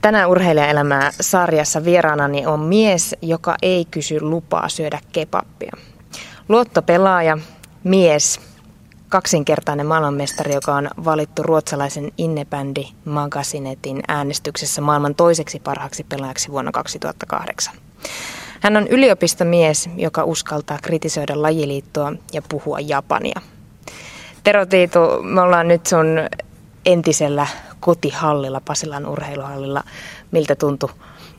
Tänään urheilijaelämää sarjassa vieraanani on mies, joka ei kysy lupaa syödä kebappia. Luottopelaaja, mies, kaksinkertainen maailmanmestari, joka on valittu ruotsalaisen innebändi Magasinetin äänestyksessä maailman toiseksi parhaaksi pelaajaksi vuonna 2008. Hän on yliopistomies, joka uskaltaa kritisoida lajiliittoa ja puhua Japania. Tero Tiitu, me ollaan nyt sun entisellä kotihallilla, Pasilan urheiluhallilla. Miltä tuntui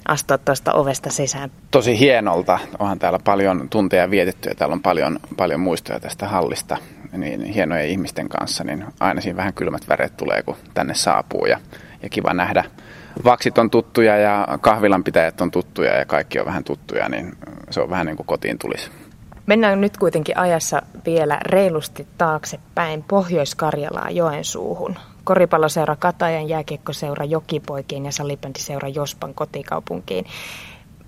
astua tuosta ovesta sisään? Tosi hienolta. Onhan täällä paljon tunteja vietetty ja täällä on paljon, paljon muistoja tästä hallista niin hienojen ihmisten kanssa, niin aina siinä vähän kylmät väreet tulee, kun tänne saapuu ja, ja kiva nähdä. Vaksit on tuttuja ja kahvilanpitäjät on tuttuja ja kaikki on vähän tuttuja, niin se on vähän niin kuin kotiin tulisi. Mennään nyt kuitenkin ajassa vielä reilusti taaksepäin Pohjois-Karjalaa Joensuuhun. Koripalloseura Katajan, jääkiekkoseura Jokipoikiin ja salibändiseura Jospan kotikaupunkiin.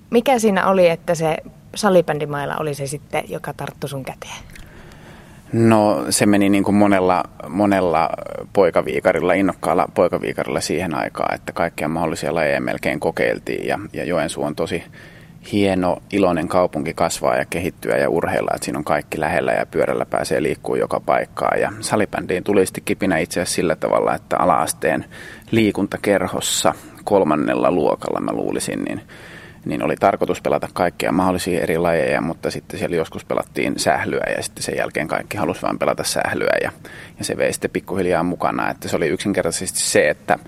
Mikä siinä oli, että se salibändimailla oli se sitten, joka tarttui sun käteen? No se meni niin kuin monella, monella poikaviikarilla, innokkaalla poikaviikarilla siihen aikaan, että kaikkia mahdollisia lajeja melkein kokeiltiin ja, ja Joensuu on tosi hieno, iloinen kaupunki kasvaa ja kehittyä ja urheilla, että siinä on kaikki lähellä ja pyörällä pääsee liikkuu joka paikkaan. Ja salibändiin tuli sitten kipinä itse asiassa sillä tavalla, että alaasteen liikuntakerhossa kolmannella luokalla mä luulisin, niin niin oli tarkoitus pelata kaikkia mahdollisia eri lajeja, mutta sitten siellä joskus pelattiin sählyä ja sitten sen jälkeen kaikki halusi vain pelata sählyä ja, ja se vei sitten pikkuhiljaa mukana, että se oli yksinkertaisesti se, että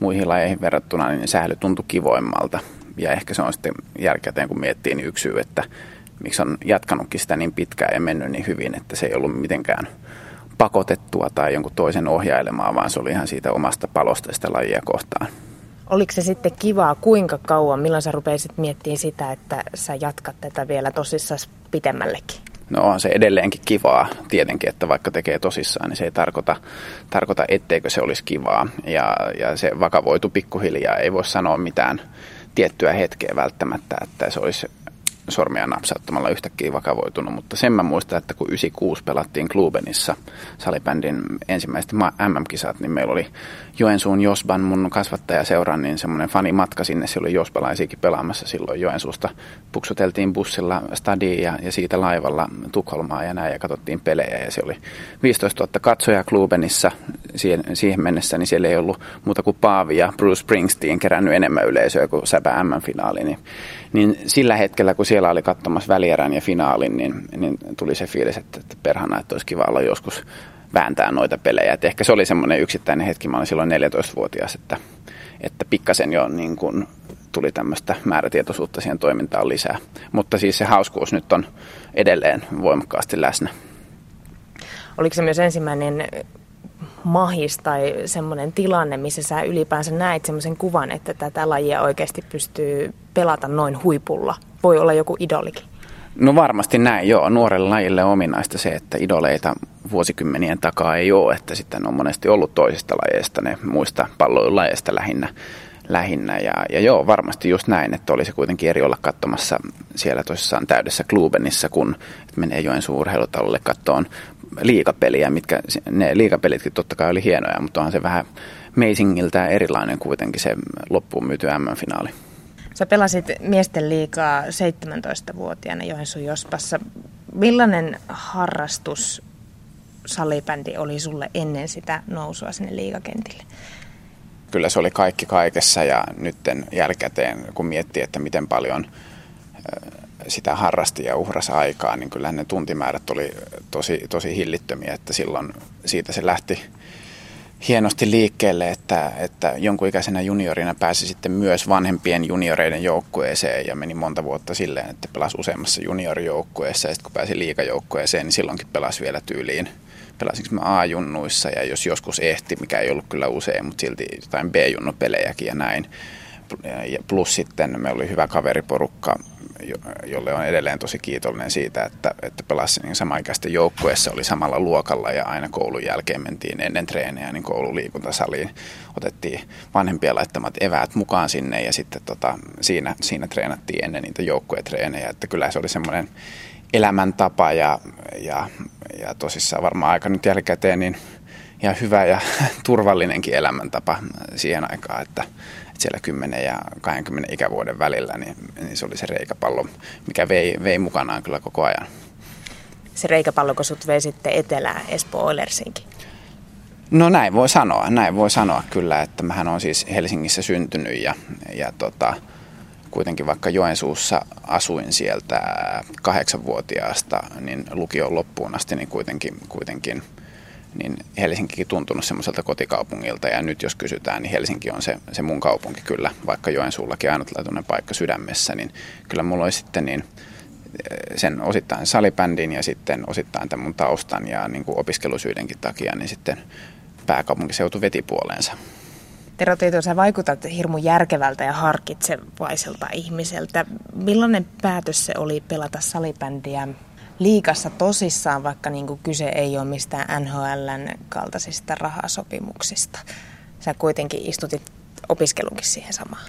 muihin lajeihin verrattuna niin sähly tuntui kivoimmalta ja ehkä se on sitten jälkikäteen kun miettii niin yksi syy, että miksi on jatkanutkin sitä niin pitkään ja mennyt niin hyvin, että se ei ollut mitenkään pakotettua tai jonkun toisen ohjailemaa, vaan se oli ihan siitä omasta palosta sitä lajia kohtaan. Oliko se sitten kivaa, kuinka kauan, milloin sä rupeisit miettimään sitä, että sä jatkat tätä vielä tosissaan pitemmällekin? No on se edelleenkin kivaa tietenkin, että vaikka tekee tosissaan, niin se ei tarkoita, tarkoita etteikö se olisi kivaa. Ja, ja se vakavoitu pikkuhiljaa, ei voi sanoa mitään tiettyä hetkeä välttämättä, että se olisi sormia napsauttamalla yhtäkkiä vakavoitunut, mutta sen mä muistan, että kun 96 pelattiin Klubenissa salibändin ensimmäiset MM-kisat, niin meillä oli Joensuun Josban, mun kasvattajaseuran, niin semmoinen fanimatka sinne, se oli Jospalaisiakin pelaamassa silloin Joensuusta. Puksuteltiin bussilla stadiin ja, ja siitä laivalla Tukholmaa ja näin ja katsottiin pelejä ja se oli 15 000 katsojaa Klubenissa siihen, siihen mennessä, niin siellä ei ollut muuta kuin Paavi ja Bruce Springsteen kerännyt enemmän yleisöä kuin Säpä MM-finaali, niin, niin sillä hetkellä, kun siellä oli katsomassa välierän ja finaalin, niin, niin tuli se fiilis, että, että perhana, että olisi kiva olla joskus vääntää noita pelejä. Et ehkä se oli semmoinen yksittäinen hetki, mä olin silloin 14-vuotias, että, että pikkasen jo niin kuin tuli tämmöistä määrätietoisuutta siihen toimintaan lisää. Mutta siis se hauskuus nyt on edelleen voimakkaasti läsnä. Oliko se myös ensimmäinen mahis tai semmoinen tilanne, missä sä ylipäänsä näit semmoisen kuvan, että tätä lajia oikeasti pystyy pelata noin huipulla? Voi olla joku idolikin. No varmasti näin, joo. Nuorelle lajille on ominaista se, että idoleita vuosikymmenien takaa ei ole, että sitten on monesti ollut toisista lajeista, ne muista palloilulajeista lähinnä. lähinnä. Ja, ja joo, varmasti just näin, että olisi kuitenkin eri olla katsomassa siellä tosissaan täydessä Klubenissa, kun menee Joensuun urheilutalolle kattoon liikapeliä, mitkä ne liikapelitkin totta kai oli hienoja, mutta onhan se vähän Amazingiltä erilainen kuitenkin se loppuun myyty M-finaali. Sä pelasit miesten liikaa 17-vuotiaana Joensuun Jospassa. Millainen harrastus salibändi oli sulle ennen sitä nousua sinne liigakentille? Kyllä se oli kaikki kaikessa ja nytten jälkikäteen, kun miettii, että miten paljon sitä harrasti ja uhrasi aikaa, niin kyllä ne tuntimäärät oli tosi, tosi hillittömiä, että silloin siitä se lähti hienosti liikkeelle, että, että jonkun ikäisenä juniorina pääsi sitten myös vanhempien junioreiden joukkueeseen ja meni monta vuotta silleen, että pelasi useammassa juniorijoukkueessa ja sitten kun pääsi liikajoukkueeseen, niin silloinkin pelasi vielä tyyliin pelasinko mä A-junnuissa ja jos joskus ehti, mikä ei ollut kyllä usein, mutta silti jotain B-junnupelejäkin ja näin. Plus sitten me oli hyvä kaveriporukka jolle on edelleen tosi kiitollinen siitä, että, että pelasi niin samaikäisten joukkueessa, oli samalla luokalla ja aina koulun jälkeen mentiin ennen treenejä niin koululiikuntasaliin. Otettiin vanhempia laittamat eväät mukaan sinne ja sitten tota, siinä, siinä treenattiin ennen niitä joukkuetreenejä. Että kyllä se oli semmoinen elämäntapa ja, ja, ja tosissaan varmaan aika nyt jälkikäteen niin ja hyvä ja turvallinenkin elämäntapa siihen aikaan, että, siellä 10 ja 20 ikävuoden välillä, niin, niin se oli se reikäpallo, mikä vei, vei mukanaan kyllä koko ajan. Se reikäpallo, kun sut vei sitten etelään Espoo Oilersinkin? No näin voi sanoa, näin voi sanoa kyllä, että mähän on siis Helsingissä syntynyt ja, ja tota, kuitenkin vaikka Joensuussa asuin sieltä kahdeksanvuotiaasta, niin lukion loppuun asti, niin kuitenkin, kuitenkin niin Helsinkikin tuntunut semmoiselta kotikaupungilta ja nyt jos kysytään, niin Helsinki on se, se mun kaupunki kyllä, vaikka Joensuullakin ainutlaatuinen paikka sydämessä, niin kyllä mulla oli sitten niin eh, sen osittain salibändin ja sitten osittain tämän mun taustan ja niin kuin opiskelusyydenkin takia, niin sitten pääkaupunkiseutu veti puoleensa. Tero Teito, sä vaikutat hirmu järkevältä ja harkitsevaiselta ihmiseltä. Millainen päätös se oli pelata salibändiä liikassa tosissaan, vaikka niin kuin kyse ei ole mistään NHLn kaltaisista rahasopimuksista? Sä kuitenkin istutit opiskelunkin siihen samaan.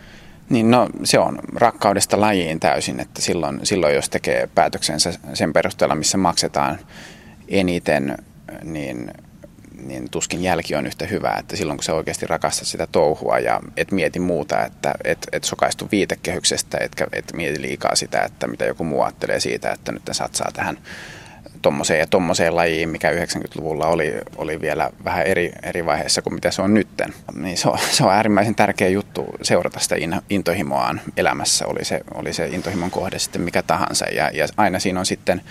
Niin no se on rakkaudesta lajiin täysin, että silloin, silloin jos tekee päätöksensä sen perusteella, missä maksetaan eniten, niin niin tuskin jälki on yhtä hyvä, että silloin kun sä oikeasti rakastat sitä touhua ja et mieti muuta, että et, et sokaistu viitekehyksestä, etkä et mieti liikaa sitä, että mitä joku muu ajattelee siitä, että nyt satsaa tähän tommoseen ja tommoseen lajiin, mikä 90-luvulla oli, oli vielä vähän eri, eri vaiheessa kuin mitä se on nytten. Niin se on, se on äärimmäisen tärkeä juttu seurata sitä intohimoaan elämässä, oli se, oli se intohimon kohde sitten mikä tahansa. Ja, ja aina siinä on sitten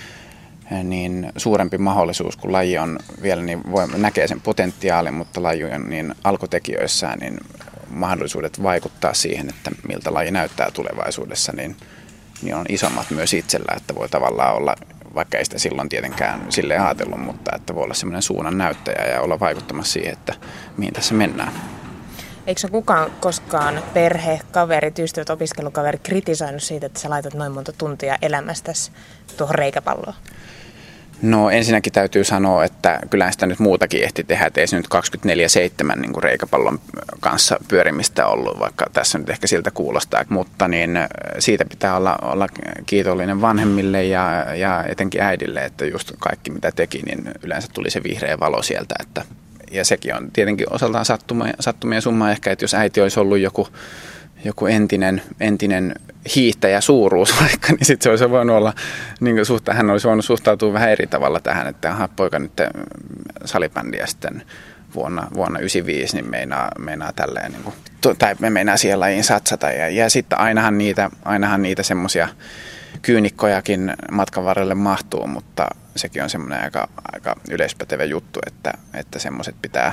niin suurempi mahdollisuus, kun laji on vielä, niin voi, näkee sen potentiaalin, mutta laji on niin alkutekijöissään, niin mahdollisuudet vaikuttaa siihen, että miltä laji näyttää tulevaisuudessa, niin, niin on isommat myös itsellä, että voi tavallaan olla, vaikka ei sitä silloin tietenkään sille ajatellut, mutta että voi olla semmoinen suunnan näyttäjä ja olla vaikuttamassa siihen, että mihin tässä mennään. Eikö se kukaan koskaan perhe, kaverit, ystävät, opiskelukaveri kritisoinut siitä, että sä laitat noin monta tuntia elämästäsi tuohon reikäpalloon? No ensinnäkin täytyy sanoa, että kyllä sitä nyt muutakin ehti tehdä, että ei se nyt 24-7 niin kuin kanssa pyörimistä ollut, vaikka tässä nyt ehkä siltä kuulostaa. Mutta niin siitä pitää olla, olla kiitollinen vanhemmille ja, ja etenkin äidille, että just kaikki mitä teki, niin yleensä tuli se vihreä valo sieltä. Että, ja sekin on tietenkin osaltaan sattumia, sattumia summa ehkä, että jos äiti olisi ollut joku joku entinen, entinen hiihtäjä suuruus vaikka, niin sitten se olisi voinut olla, niin suhta, hän olisi voinut suhtautua vähän eri tavalla tähän, että aha, poika nyt salibändiä sitten vuonna, vuonna 95, niin meinaa, meinaa tälleen, niin kuin, tai me meinaa siellä lajiin satsata. Ja, ja sitten ainahan niitä, ainahan niitä semmoisia kyynikkojakin matkan varrelle mahtuu, mutta sekin on semmoinen aika, aika yleispätevä juttu, että, että semmoiset pitää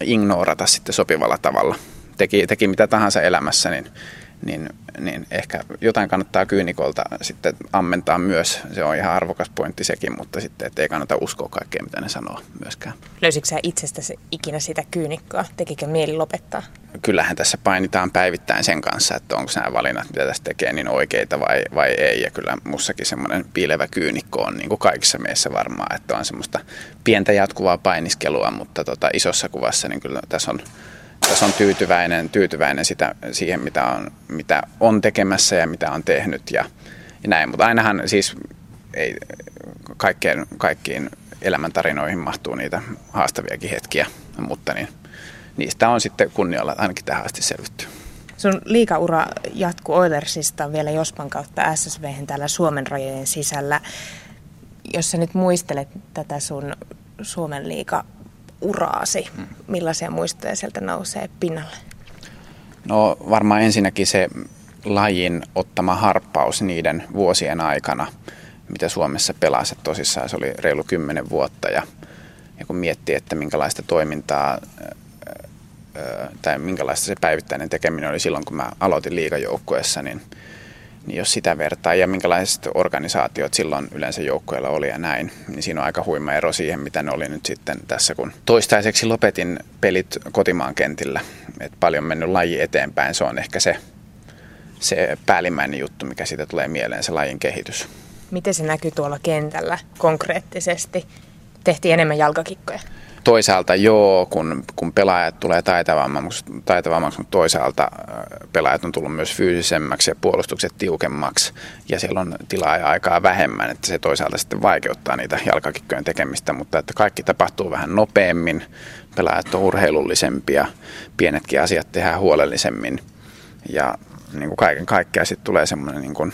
ignorata sitten sopivalla tavalla teki, teki mitä tahansa elämässä, niin, niin, niin ehkä jotain kannattaa kyynikolta sitten ammentaa myös. Se on ihan arvokas pointti sekin, mutta sitten ei kannata uskoa kaikkea, mitä ne sanoo myöskään. Löysitkö sä itsestäsi ikinä sitä kyynikkoa? Tekikö mieli lopettaa? Kyllähän tässä painitaan päivittäin sen kanssa, että onko nämä valinnat, mitä tässä tekee, niin oikeita vai, vai ei. Ja kyllä mussakin semmoinen piilevä kyynikko on niin kuin kaikissa meissä varmaan, että on semmoista pientä jatkuvaa painiskelua, mutta tota, isossa kuvassa niin kyllä tässä on tässä on tyytyväinen, tyytyväinen sitä, siihen, mitä on, mitä on tekemässä ja mitä on tehnyt ja, ja näin. Mutta ainahan siis ei, kaikkeen, kaikkiin elämäntarinoihin mahtuu niitä haastaviakin hetkiä, mutta niin, niistä on sitten kunnialla ainakin tähän asti selvitty. Sun liikaura jatkuu Oilersista vielä Jospan kautta SSV täällä Suomen rajojen sisällä. Jos sä nyt muistelet tätä sun Suomen liika uraasi? Millaisia muistoja sieltä nousee pinnalle? No varmaan ensinnäkin se lajin ottama harppaus niiden vuosien aikana, mitä Suomessa pelasi. Tosissaan se oli reilu kymmenen vuotta ja, ja kun miettii, että minkälaista toimintaa tai minkälaista se päivittäinen tekeminen oli silloin, kun mä aloitin liikajoukkueessa, niin – niin jos sitä vertaa ja minkälaiset organisaatiot silloin yleensä joukkoilla oli ja näin, niin siinä on aika huima ero siihen, mitä ne oli nyt sitten tässä, kun toistaiseksi lopetin pelit kotimaan kentillä. Et paljon mennyt laji eteenpäin, se on ehkä se, se päällimmäinen juttu, mikä siitä tulee mieleen, se lajin kehitys. Miten se näkyy tuolla kentällä konkreettisesti? Tehtiin enemmän jalkakikkoja? Toisaalta joo, kun, kun pelaajat tulee taitavammaksi, taitavammaksi, mutta toisaalta pelaajat on tullut myös fyysisemmäksi ja puolustukset tiukemmaksi. Ja siellä on tilaa ja aikaa vähemmän, että se toisaalta sitten vaikeuttaa niitä jalkakikkojen tekemistä, mutta että kaikki tapahtuu vähän nopeammin, pelaajat on urheilullisempia, pienetkin asiat tehdään huolellisemmin – ja niin kuin kaiken kaikkiaan sitten tulee semmoinen niin kuin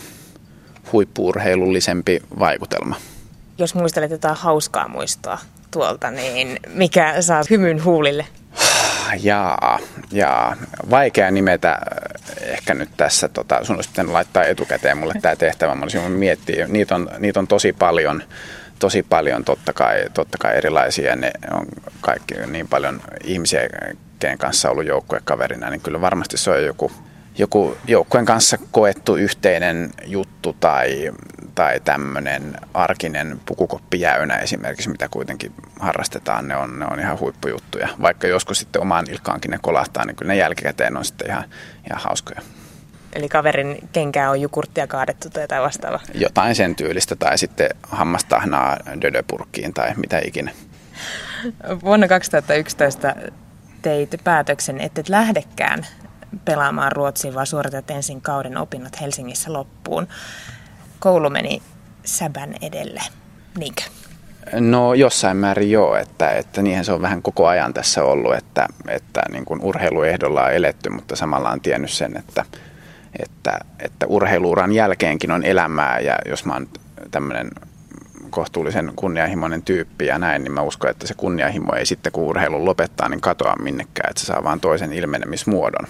huippuurheilullisempi vaikutelma. Jos muistelet jotain hauskaa muistoa tuolta, niin mikä saa hymyn huulille? Jaa, jaa. Vaikea nimetä ehkä nyt tässä. Tota, sun olisi pitänyt laittaa etukäteen mulle tämä tehtävä. Mä olisin miettiä. Niitä on, niitä on tosi paljon tosi paljon totta kai, totta kai erilaisia ne on kaikki niin paljon ihmisiä, kenen kanssa ollut joukkuekaverina, niin kyllä varmasti se on joku, joku joukkueen kanssa koettu yhteinen juttu tai, tai tämmöinen arkinen pukukoppijäynä esimerkiksi, mitä kuitenkin harrastetaan, ne on, ne on ihan huippujuttuja. Vaikka joskus sitten omaan ilkaankin ne kolahtaa, niin kyllä ne jälkikäteen on sitten ihan, ihan hauskoja. Eli kaverin kenkää on jukurttia kaadettu tai jotain vastaavaa? Jotain sen tyylistä tai sitten hammastahnaa dödöpurkkiin tai mitä ikinä. Vuonna 2011 teit päätöksen, että et lähdekään pelaamaan Ruotsiin, vaan suoritat ensin kauden opinnot Helsingissä loppuun. Koulu meni säbän edelle, niinkö? No jossain määrin joo, että, että niinhän se on vähän koko ajan tässä ollut, että, että niin kuin urheiluehdolla on eletty, mutta samalla on tiennyt sen, että, että, että urheiluuran jälkeenkin on elämää ja jos mä oon tämmöinen kohtuullisen kunnianhimoinen tyyppi ja näin, niin mä uskon, että se kunnianhimo ei sitten kun urheilun lopettaa, niin katoa minnekään, että se saa vaan toisen ilmenemismuodon.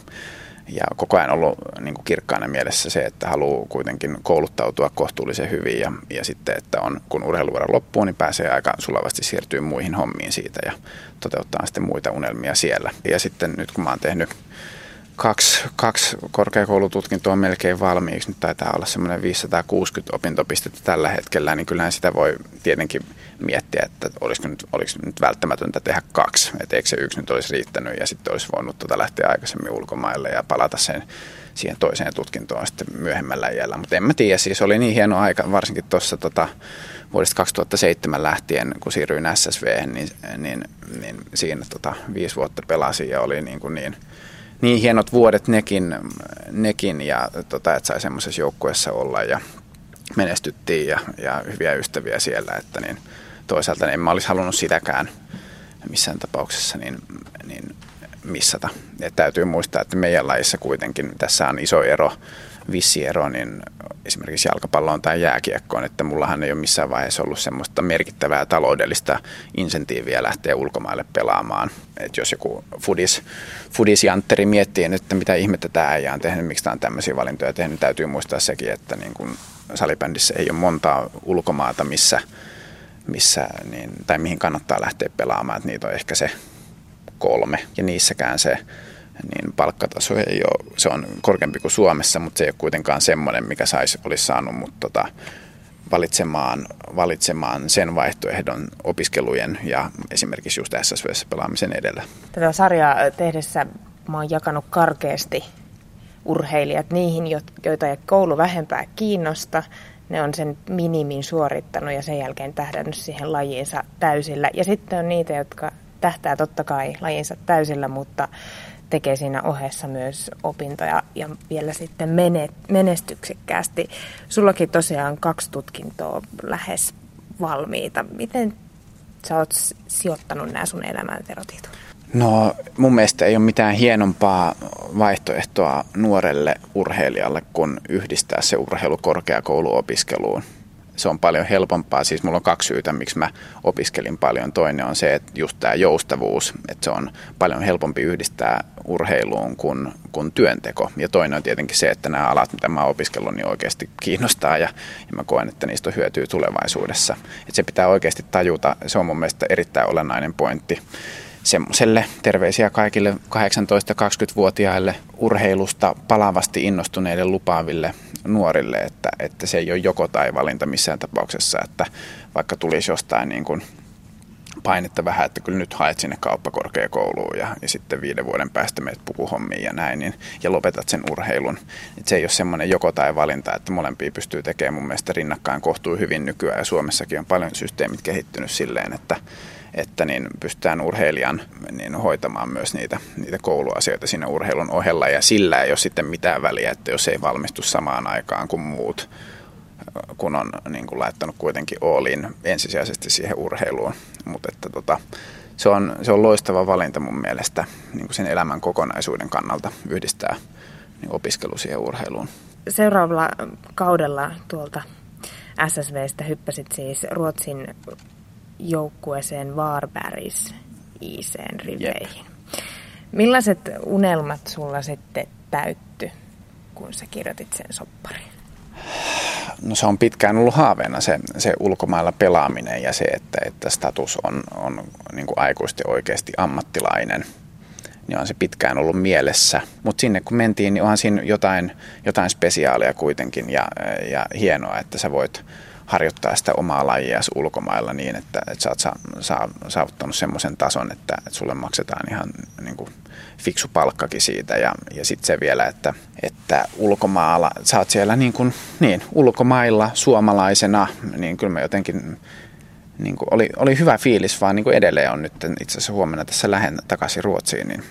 Ja koko ajan ollut niin kuin kirkkaana mielessä se, että haluaa kuitenkin kouluttautua kohtuullisen hyvin ja, ja sitten, että on, kun urheiluvuoro loppuu, niin pääsee aika sulavasti siirtyä muihin hommiin siitä ja toteuttaa sitten muita unelmia siellä. Ja sitten nyt kun mä oon tehnyt kaksi, kaksi korkeakoulututkintoa melkein valmiiksi. Nyt taitaa olla semmoinen 560 opintopistettä tällä hetkellä, niin kyllähän sitä voi tietenkin miettiä, että olisiko nyt, olisiko nyt välttämätöntä tehdä kaksi. Että eikö se yksi nyt olisi riittänyt ja sitten olisi voinut tuota lähteä aikaisemmin ulkomaille ja palata sen siihen toiseen tutkintoon sitten myöhemmällä iällä. Mutta en mä tiedä, siis oli niin hieno aika, varsinkin tuossa tota, vuodesta 2007 lähtien, kun siirryin SSV, niin, niin, niin siinä tota, viisi vuotta pelasin ja oli niin, kuin niin – niin hienot vuodet nekin, nekin ja tota, että sai semmoisessa joukkueessa olla ja menestyttiin ja, ja hyviä ystäviä siellä, että niin toisaalta en mä olisi halunnut sitäkään missään tapauksessa niin, niin missata. Et täytyy muistaa, että meidän lajissa kuitenkin tässä on iso ero, vissi ero, niin esimerkiksi jalkapalloon tai jääkiekkoon, että mullahan ei ole missään vaiheessa ollut semmoista merkittävää taloudellista insentiiviä lähteä ulkomaille pelaamaan. että jos joku fudis, fudisjantteri miettii että mitä ihmettä tämä äijä on tehnyt, miksi tämä on tämmöisiä valintoja tehnyt, niin täytyy muistaa sekin, että niin kun salibändissä ei ole montaa ulkomaata, missä, missä niin, tai mihin kannattaa lähteä pelaamaan, että niitä on ehkä se kolme, ja niissäkään se niin palkkataso ei ole, se on korkeampi kuin Suomessa, mutta se ei ole kuitenkaan semmoinen, mikä saisi, olisi saanut mut tota, valitsemaan, valitsemaan sen vaihtoehdon opiskelujen ja esimerkiksi just SSVssä pelaamisen edellä. Tätä sarjaa tehdessä mä oon jakanut karkeasti urheilijat niihin, joita ei koulu vähempää kiinnosta. Ne on sen minimin suorittanut ja sen jälkeen tähdännyt siihen lajiinsa täysillä. Ja sitten on niitä, jotka tähtää totta kai lajiinsa täysillä, mutta tekee siinä ohessa myös opintoja ja vielä sitten menestyksekkäästi. Sullakin tosiaan kaksi tutkintoa lähes valmiita. Miten sä oot sijoittanut nämä sun elämän verotiedot? No mun mielestä ei ole mitään hienompaa vaihtoehtoa nuorelle urheilijalle kuin yhdistää se urheilu korkeakouluopiskeluun se on paljon helpompaa. Siis mulla on kaksi syytä, miksi mä opiskelin paljon. Toinen on se, että just tämä joustavuus, että se on paljon helpompi yhdistää urheiluun kuin, kuin työnteko. Ja toinen on tietenkin se, että nämä alat, mitä mä opiskellut, niin oikeasti kiinnostaa ja, ja mä koen, että niistä on hyötyä tulevaisuudessa. Että se pitää oikeasti tajuta, se on mun mielestä erittäin olennainen pointti semmoiselle terveisiä kaikille 18-20-vuotiaille urheilusta palavasti innostuneille lupaaville nuorille, että, että se ei ole joko tai valinta missään tapauksessa, että vaikka tulisi jostain niin kuin painetta vähän, että kyllä nyt haet sinne kauppakorkeakouluun ja, ja sitten viiden vuoden päästä meet pukuhommiin ja näin, niin, ja lopetat sen urheilun. Et se ei ole semmoinen joko tai valinta, että molempia pystyy tekemään mun mielestä rinnakkain kohtuu hyvin nykyään ja Suomessakin on paljon systeemit kehittynyt silleen, että, että niin pystytään urheilijan niin hoitamaan myös niitä, niitä kouluasioita siinä urheilun ohella ja sillä ei ole sitten mitään väliä, että jos ei valmistu samaan aikaan kuin muut, kun on niin kuin laittanut kuitenkin olin ensisijaisesti siihen urheiluun. Mutta että tota, se, on, se on loistava valinta mun mielestä niin kuin sen elämän kokonaisuuden kannalta yhdistää niin opiskelu siihen urheiluun. Seuraavalla kaudella tuolta SSVstä hyppäsit siis Ruotsin joukkueeseen Varbergis ICn riveihin. Jep. Millaiset unelmat sulla sitten täytty, kun sä kirjoitit sen soppariin? No se on pitkään ollut haaveena se, se ulkomailla pelaaminen ja se, että, että status on, on niin kuin aikuisesti oikeasti ammattilainen. Niin on se pitkään ollut mielessä. Mutta sinne kun mentiin, niin onhan siinä jotain, jotain spesiaalia kuitenkin ja, ja hienoa, että sä voit harjoittaa sitä omaa lajia ulkomailla niin, että, että sä oot sa, sa, saavuttanut semmoisen tason, että, että sulle maksetaan ihan niin kuin fiksu palkkakin siitä ja, ja sitten se vielä, että, että ulkomailla, sä oot siellä niin, kuin, niin ulkomailla suomalaisena, niin kyllä mä jotenkin niin kuin oli, oli hyvä fiilis, vaan niin kuin edelleen on nyt itse asiassa huomenna tässä lähden takaisin Ruotsiin, niin,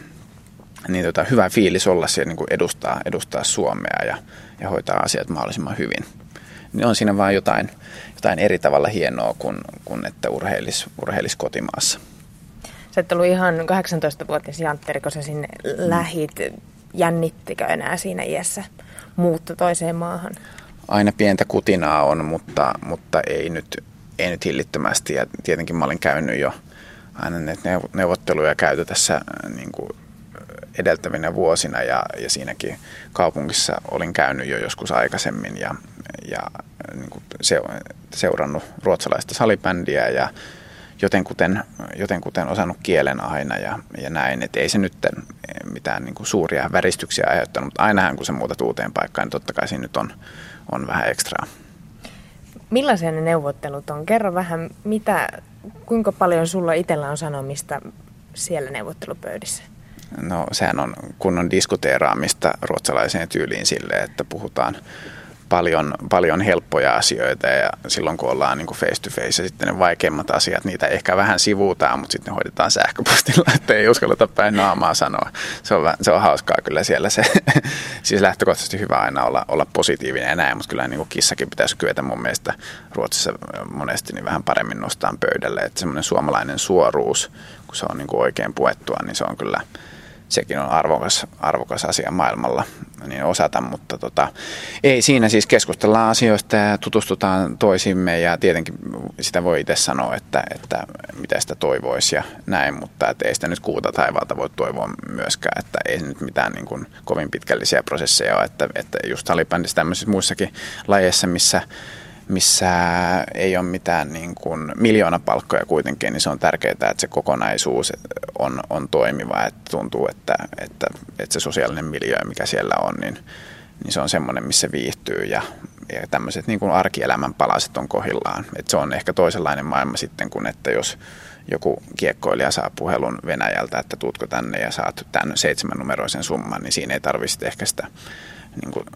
niin tota, hyvä fiilis olla siellä niin kuin edustaa, edustaa Suomea ja, ja hoitaa asiat mahdollisimman hyvin. Niin on siinä vaan jotain, jotain eri tavalla hienoa kuin, kuin että urheilis, urheilis kotimaassa. Sä et ollut ihan 18-vuotias Jantteri, kun sä sinne mm. lähit. Jännittikö enää siinä iässä muutto toiseen maahan? Aina pientä kutinaa on, mutta, mutta ei, nyt, ei nyt hillittömästi. Ja tietenkin mä olin käynyt jo aina näitä neuvotteluja käyty tässä äh, niin kuin edeltävinä vuosina ja, ja siinäkin kaupungissa olin käynyt jo joskus aikaisemmin ja, ja niin kuin seurannut ruotsalaista salibändiä ja jotenkuten, jotenkuten osannut kielen aina ja, ja näin. Että ei se nyt mitään niin kuin suuria väristyksiä aiheuttanut, mutta ainahan kun se muutat uuteen paikkaan, niin totta kai siinä nyt on, on vähän ekstraa. Millaisia ne neuvottelut on? Kerro vähän, mitä, kuinka paljon sulla itsellä on sanomista siellä neuvottelupöydissä? No sehän on kunnon diskuteeraamista ruotsalaiseen tyyliin sille, että puhutaan paljon, paljon helppoja asioita ja silloin kun ollaan niin kuin face to face ja sitten ne vaikeimmat asiat, niitä ehkä vähän sivuutaan, mutta sitten ne hoidetaan sähköpostilla, että ei uskalleta päin naamaa sanoa. Se on, se on hauskaa kyllä siellä se, siis lähtökohtaisesti hyvä aina olla, olla positiivinen ja näin, mutta kyllä niin kuin kissakin pitäisi kyetä mun mielestä Ruotsissa monesti niin vähän paremmin nostaa pöydälle, että semmoinen suomalainen suoruus, kun se on niin kuin oikein puettua, niin se on kyllä, sekin on arvokas, arvokas asia maailmalla. Niin osata, mutta tota, ei siinä siis keskustellaan asioista ja tutustutaan toisimme ja tietenkin sitä voi itse sanoa, että, että mitä sitä toivoisi ja näin, mutta että ei sitä nyt kuuta taivaalta voi toivoa myöskään, että ei nyt mitään niin kuin kovin pitkällisiä prosesseja ole, että, että just salibändissä tämmöisissä muissakin lajeissa, missä missä ei ole mitään niin kuin miljoonapalkkoja kuitenkin, niin se on tärkeää, että se kokonaisuus on, on toimiva. Että tuntuu, että, että, että se sosiaalinen miljöö, mikä siellä on, niin, niin se on semmoinen, missä viihtyy ja, ja tämmöiset niin kuin arkielämän palaset on kohillaan. Että se on ehkä toisenlainen maailma sitten kuin, että jos joku kiekkoilija saa puhelun Venäjältä, että tuutko tänne ja saat tämän seitsemän numeroisen summan, niin siinä ei tarvitse ehkä sitä niin kuin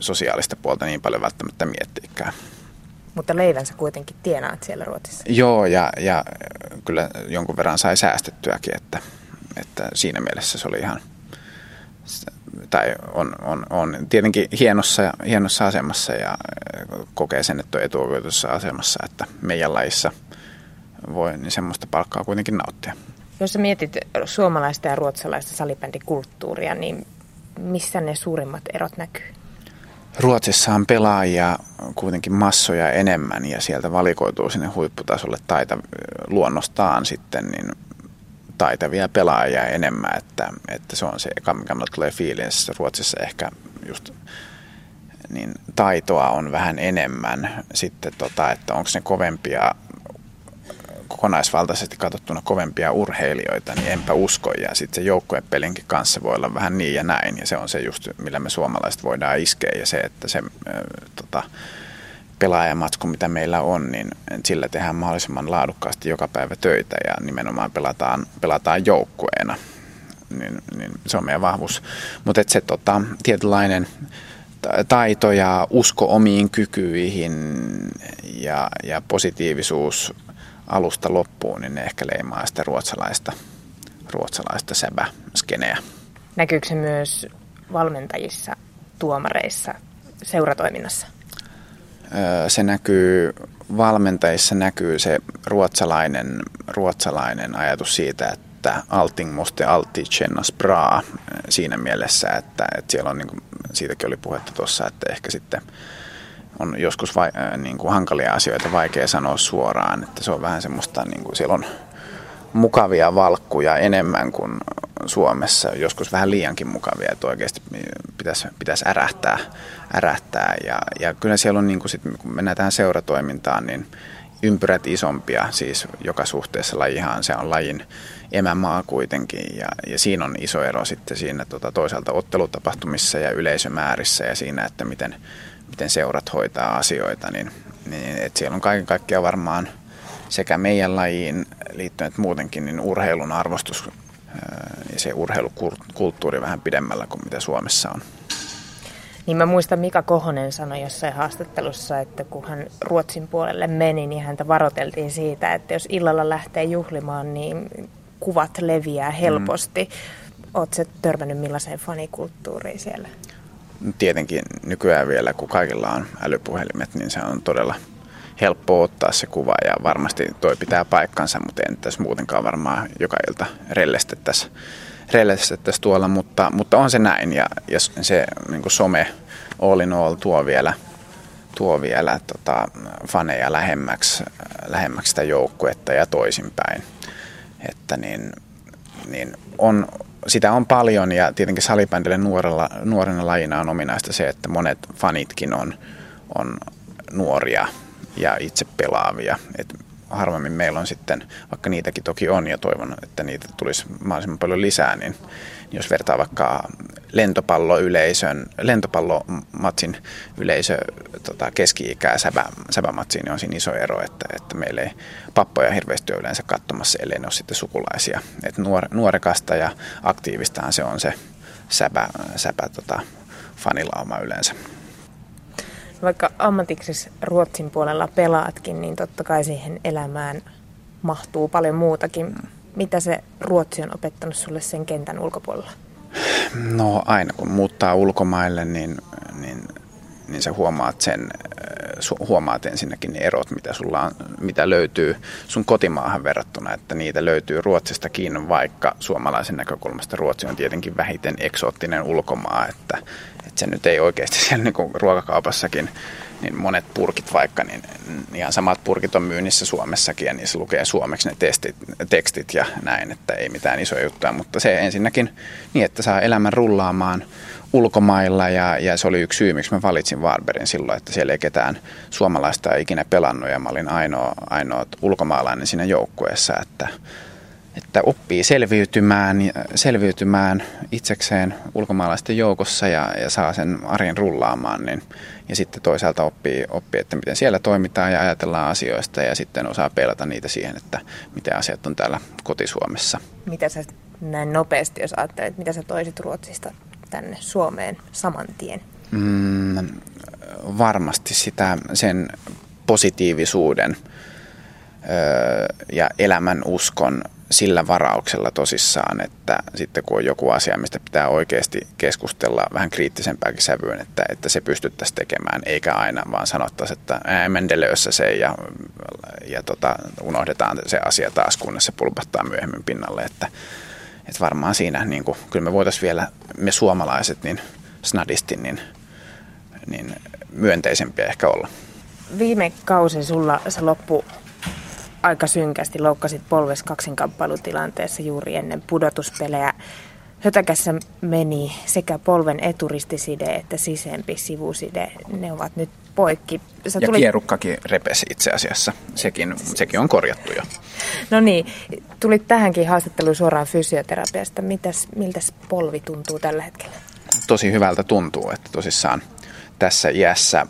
sosiaalista puolta niin paljon välttämättä miettiikään. Mutta leivänsä kuitenkin tienaat siellä Ruotsissa. Joo, ja, ja kyllä jonkun verran sai säästettyäkin, että, että siinä mielessä se oli ihan, tai on, on, on tietenkin hienossa, hienossa asemassa ja kokee sen, että on etuoikeutussa asemassa, että meidän laissa voi niin semmoista palkkaa kuitenkin nauttia. Jos sä mietit suomalaista ja ruotsalaista salibändikulttuuria, niin missä ne suurimmat erot näkyy? Ruotsissa on pelaajia kuitenkin massoja enemmän ja sieltä valikoituu sinne huipputasolle taita, luonnostaan sitten niin taitavia pelaajia enemmän, että, että se on se eka, mikä tulee fiilissä. Ruotsissa ehkä just niin taitoa on vähän enemmän. Sitten tota, että onko ne kovempia kokonaisvaltaisesti katsottuna kovempia urheilijoita, niin enpä usko. Ja sitten se joukkuepelinkin kanssa voi olla vähän niin ja näin. Ja se on se just, millä me suomalaiset voidaan iskeä. Ja se, että se tota, pelaajamatku, mitä meillä on, niin sillä tehdään mahdollisimman laadukkaasti joka päivä töitä ja nimenomaan pelataan, pelataan joukkueena. Niin, niin se on meidän vahvuus. Mutta se tota, tietynlainen taito ja usko omiin kykyihin ja, ja positiivisuus alusta loppuun, niin ne ehkä leimaa sitä ruotsalaista, ruotsalaista säbä-skeneä. Näkyykö se myös valmentajissa, tuomareissa, seuratoiminnassa? Se näkyy, valmentajissa näkyy se ruotsalainen, ruotsalainen ajatus siitä, että Alting måste alltid kännas bra siinä mielessä, että, että siellä on, niin kuin, siitäkin oli puhetta tuossa, että ehkä sitten on joskus vai, niin kuin hankalia asioita vaikea sanoa suoraan, että se on vähän semmoista, niin kuin siellä on mukavia valkkuja enemmän kuin Suomessa, joskus vähän liiankin mukavia, että oikeasti pitäisi, pitäisi ärähtää, ärähtää. Ja, ja kyllä siellä on, niin kuin sit, kun mennään tähän seuratoimintaan, niin ympyrät isompia, siis joka suhteessa lajihan se on lajin emämaa kuitenkin ja, ja siinä on iso ero sitten siinä tota, toisaalta ottelutapahtumissa ja yleisömäärissä ja siinä, että miten, miten seurat hoitaa asioita, niin, niin että siellä on kaiken kaikkiaan varmaan sekä meidän lajiin liittyen että muutenkin niin urheilun arvostus ja se urheilukulttuuri vähän pidemmällä kuin mitä Suomessa on. Niin mä muistan Mika Kohonen sanoi jossain haastattelussa, että kun hän Ruotsin puolelle meni, niin häntä varoteltiin siitä, että jos illalla lähtee juhlimaan, niin kuvat leviää helposti. Mm. Oletko törmännyt millaiseen fanikulttuuriin siellä? Tietenkin nykyään vielä, kun kaikilla on älypuhelimet, niin se on todella helppo ottaa se kuva ja varmasti toi pitää paikkansa, mutta en tässä muutenkaan varmaan joka ilta rellestettäisiin rellestettäisi tuolla, mutta, mutta on se näin ja, ja se niin some all in all tuo vielä, tuo vielä tota, faneja lähemmäksi, lähemmäksi sitä joukkuetta ja toisinpäin. Että niin, niin on, sitä on paljon ja tietenkin salibändille nuorella, nuorena lajina on ominaista se, että monet fanitkin on, on nuoria ja itse pelaavia. Et harvemmin meillä on sitten, vaikka niitäkin toki on ja toivon, että niitä tulisi mahdollisimman paljon lisää, niin jos vertaa vaikka lentopalloyleisön, lentopallomatsin yleisö tota, keski-ikää säbä, säbämatsiin, niin on siinä iso ero, että, että meillä ei pappoja hirveästi ole yleensä katsomassa, ellei ne ole sitten sukulaisia. Et nuor, nuorekasta ja aktiivistahan se on se säbä, säbä tota, fanilauma yleensä vaikka ammatiksi Ruotsin puolella pelaatkin, niin totta kai siihen elämään mahtuu paljon muutakin. Mitä se Ruotsi on opettanut sulle sen kentän ulkopuolella? No aina kun muuttaa ulkomaille, niin, niin, niin sä huomaat sen, huomaat ensinnäkin ne erot, mitä, sulla on, mitä löytyy sun kotimaahan verrattuna, että niitä löytyy Ruotsistakin, vaikka suomalaisen näkökulmasta Ruotsi on tietenkin vähiten eksoottinen ulkomaa, että, että se nyt ei oikeasti siellä niin kuin ruokakaupassakin, niin monet purkit vaikka, niin ihan samat purkit on myynnissä Suomessakin ja niissä lukee suomeksi ne testit, tekstit ja näin, että ei mitään isoja juttuja, mutta se ensinnäkin niin, että saa elämän rullaamaan ulkomailla ja, ja se oli yksi syy, miksi mä valitsin Warberin silloin, että siellä ei ketään suomalaista ikinä pelannut ja mä olin ainoa, ainoa ulkomaalainen siinä joukkueessa, että että oppii selviytymään, selviytymään itsekseen ulkomaalaisten joukossa ja, ja saa sen arjen rullaamaan, niin, ja sitten toisaalta oppii, oppii, että miten siellä toimitaan ja ajatellaan asioista ja sitten osaa pelata niitä siihen, että miten asiat on täällä kotisuomessa. Mitä sä näin nopeasti, jos ajattelet, mitä sä toisit Ruotsista tänne Suomeen saman tien? Mm, varmasti sitä, sen positiivisuuden öö, ja elämän uskon sillä varauksella tosissaan, että sitten kun on joku asia, mistä pitää oikeasti keskustella vähän kriittisempääkin sävyyn, että, että se pystyttäisiin tekemään, eikä aina vaan sanottaisiin, että mendelössä se ja, ja tota, unohdetaan se asia taas, kunnes se pulpahtaa myöhemmin pinnalle, että, että varmaan siinä niin kuin, kyllä me voitaisiin vielä, me suomalaiset, niin snadisti, niin, niin myönteisempiä ehkä olla. Viime kausi sulla se loppu aika synkästi loukkasit polves kaksinkamppailutilanteessa juuri ennen pudotuspelejä. Hötäkässä meni sekä polven eturistiside että sisempi sivuside. Ne ovat nyt poikki. Sä ja tulit... kierukkakin repesi itse asiassa. Sekin, sekin on korjattu jo. No niin, tulit tähänkin haastatteluun suoraan fysioterapiasta. Mitäs, miltäs polvi tuntuu tällä hetkellä? Tosi hyvältä tuntuu, että tosissaan tässä iässä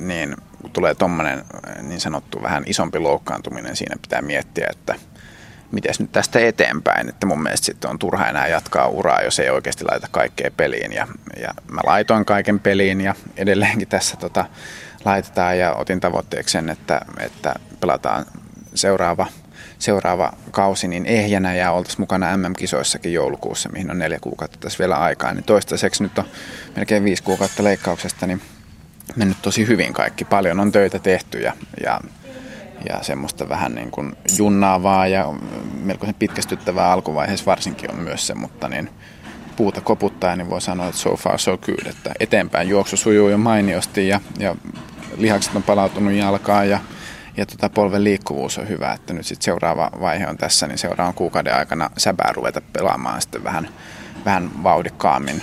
niin kun tulee tuommoinen niin sanottu vähän isompi loukkaantuminen, siinä pitää miettiä, että miten nyt tästä eteenpäin. Että mun mielestä sitten on turha enää jatkaa uraa, jos ei oikeasti laita kaikkea peliin. Ja, ja mä laitoin kaiken peliin ja edelleenkin tässä tota, laitetaan ja otin tavoitteeksi sen, että, että pelataan seuraava, seuraava kausi niin ehjänä ja oltaisiin mukana MM-kisoissakin joulukuussa, mihin on neljä kuukautta tässä vielä aikaa. Niin toistaiseksi nyt on melkein viisi kuukautta leikkauksesta, niin mennyt tosi hyvin kaikki. Paljon on töitä tehty ja, ja ja semmoista vähän niin kuin junnaavaa ja melkoisen pitkästyttävää alkuvaiheessa varsinkin on myös se, mutta niin puuta koputtaa, niin voi sanoa, että so far so good, että eteenpäin juoksu sujuu jo mainiosti ja, ja lihakset on palautunut jalkaan ja, ja tota polven liikkuvuus on hyvä, että nyt sitten seuraava vaihe on tässä, niin seuraavan kuukauden aikana säbää ruveta pelaamaan sitten vähän, vähän vauhdikkaammin,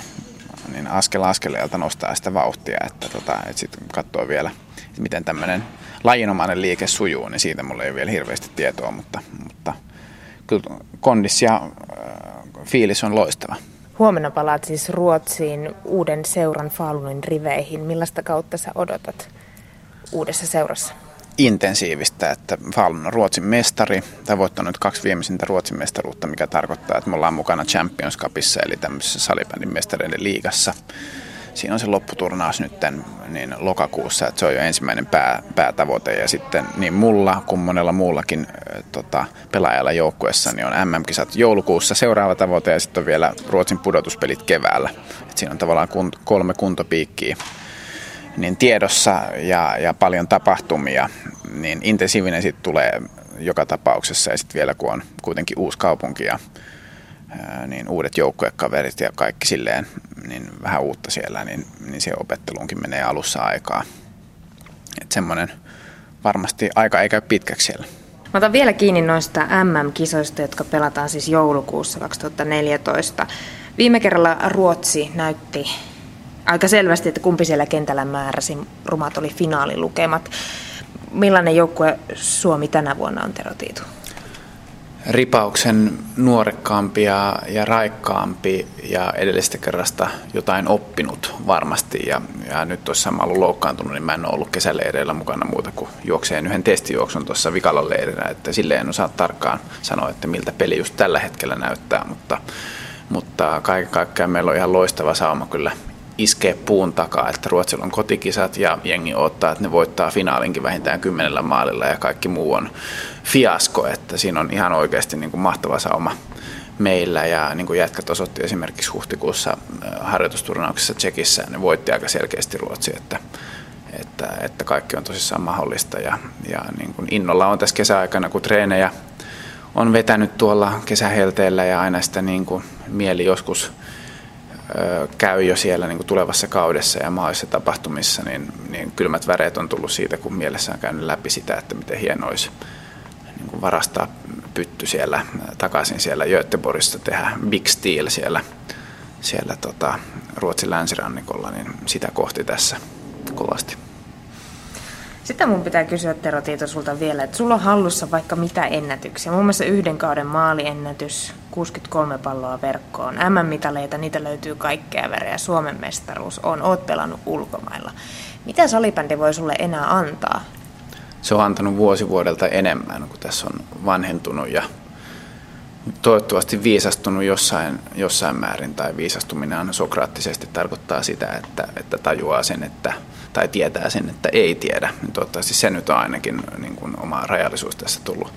niin askel askeleelta nostaa sitä vauhtia, että, tota, että sitten katsoo vielä, miten tämmöinen lajinomainen liike sujuu, niin siitä mulla ei vielä hirveästi tietoa, mutta, mutta kyllä kondis ja äh, fiilis on loistava. Huomenna palaat siis Ruotsiin uuden seuran Falunin riveihin. Millaista kautta sä odotat uudessa seurassa? Intensiivistä, että Falun on Ruotsin mestari, tai voittanut kaksi viimeisintä Ruotsin mestaruutta, mikä tarkoittaa, että me ollaan mukana Champions Cupissa, eli tämmöisessä salibändin mestareiden liigassa. Siinä on se lopputurnaus nyt niin lokakuussa, että se on jo ensimmäinen pää, päätavoite. Ja sitten niin mulla kuin monella muullakin tota, pelaajalla joukkueessa niin on MM-kisat joulukuussa seuraava tavoite ja sitten on vielä Ruotsin pudotuspelit keväällä. Et siinä on tavallaan kolme kuntopiikkiä niin tiedossa ja, ja paljon tapahtumia, niin intensiivinen sitten tulee joka tapauksessa ja sitten vielä kun on kuitenkin uusi kaupunki ja niin uudet joukkuekaverit ja kaikki silleen niin vähän uutta siellä, niin, niin se opetteluunkin menee alussa aikaa. Että semmoinen varmasti aika ei käy pitkäksi siellä. Mä otan vielä kiinni noista MM-kisoista, jotka pelataan siis joulukuussa 2014. Viime kerralla Ruotsi näytti aika selvästi, että kumpi siellä kentällä määräsi. Rumat oli finaalilukemat. Millainen joukkue Suomi tänä vuonna on Tero Tiitu? ripauksen nuorekkaampi ja, ja raikkaampi ja edellisestä kerrasta jotain oppinut varmasti. Ja, ja nyt tuossa mä ollut loukkaantunut, niin mä en ole ollut kesäleireillä mukana muuta kuin juokseen yhden testijuoksun tuossa vikalla leirinä. Että silleen en osaa tarkkaan sanoa, että miltä peli just tällä hetkellä näyttää, mutta, mutta kaiken kaikkiaan meillä on ihan loistava sauma kyllä iskee puun takaa, että Ruotsilla on kotikisat ja jengi odottaa, että ne voittaa finaalinkin vähintään kymmenellä maalilla ja kaikki muu on fiasko, että siinä on ihan oikeasti niin kuin mahtava sauma meillä ja niin kuin jätkät osoitti esimerkiksi huhtikuussa äh, harjoitusturnauksessa Tsekissä, ne voitti aika selkeästi Ruotsi, että, että, että kaikki on tosissaan mahdollista ja, ja niin kuin innolla on tässä kesäaikana, kun treenejä on vetänyt tuolla kesähelteellä ja aina sitä niin kuin mieli joskus käy jo siellä niin kuin tulevassa kaudessa ja mahdollisissa tapahtumissa, niin, niin kylmät väreet on tullut siitä, kun mielessä on käynyt läpi sitä, että miten hieno olisi niin kuin varastaa pytty siellä takaisin siellä Göteborgissa, tehdä big steel siellä, siellä tota, Ruotsin länsirannikolla, niin sitä kohti tässä kovasti. Sitten mun pitää kysyä Tero Tiito sulta vielä, että sulla on hallussa vaikka mitä ennätyksiä. Muun muassa yhden kauden maaliennätys, 63 palloa verkkoon, M-mitaleita, niitä löytyy kaikkea värejä, Suomen mestaruus on, oot pelannut ulkomailla. Mitä salibändi voi sulle enää antaa? Se on antanut vuosi vuodelta enemmän, kun tässä on vanhentunut ja toivottavasti viisastunut jossain, jossain määrin, tai viisastuminen sokraattisesti tarkoittaa sitä, että, että tajuaa sen, että, tai tietää sen, että ei tiedä. Niin toivottavasti se nyt on ainakin niin kuin oma rajallisuus tässä tullut,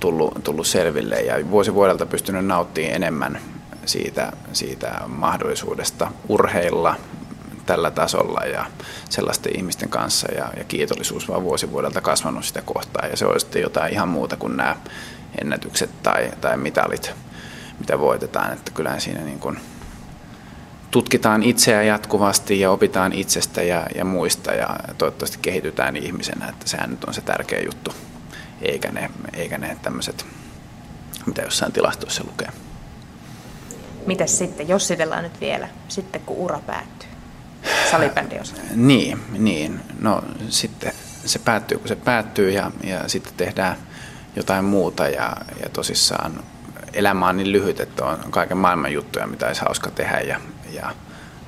tullut, tullut selville, ja vuosi vuodelta pystynyt nauttimaan enemmän siitä, siitä mahdollisuudesta urheilla tällä tasolla ja sellaisten ihmisten kanssa ja, ja kiitollisuus vaan vuosi vuodelta kasvanut sitä kohtaa ja se on sitten jotain ihan muuta kuin nämä ennätykset tai, tai mitalit, mitä voitetaan. Että kyllähän siinä niin kuin tutkitaan itseä jatkuvasti ja opitaan itsestä ja, ja muista ja toivottavasti kehitytään ihmisenä, että sehän nyt on se tärkeä juttu, eikä ne, eikä ne tämmöiset, mitä jossain tilastoissa lukee. Mitäs sitten, jos sitellään nyt vielä, sitten kun ura päättyy, salibändiosa? niin, niin, no sitten se päättyy kun se päättyy ja, ja sitten tehdään – jotain muuta ja, ja tosissaan elämä on niin lyhyt, että on kaiken maailman juttuja, mitä olisi hauska tehdä ja, ja,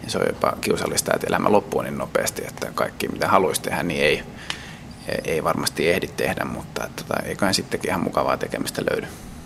ja se on jopa kiusallista, että elämä loppuu niin nopeasti, että kaikki mitä haluaisi tehdä, niin ei, ei varmasti ehdi tehdä, mutta tota, eiköhän sittenkin ihan mukavaa tekemistä löydy.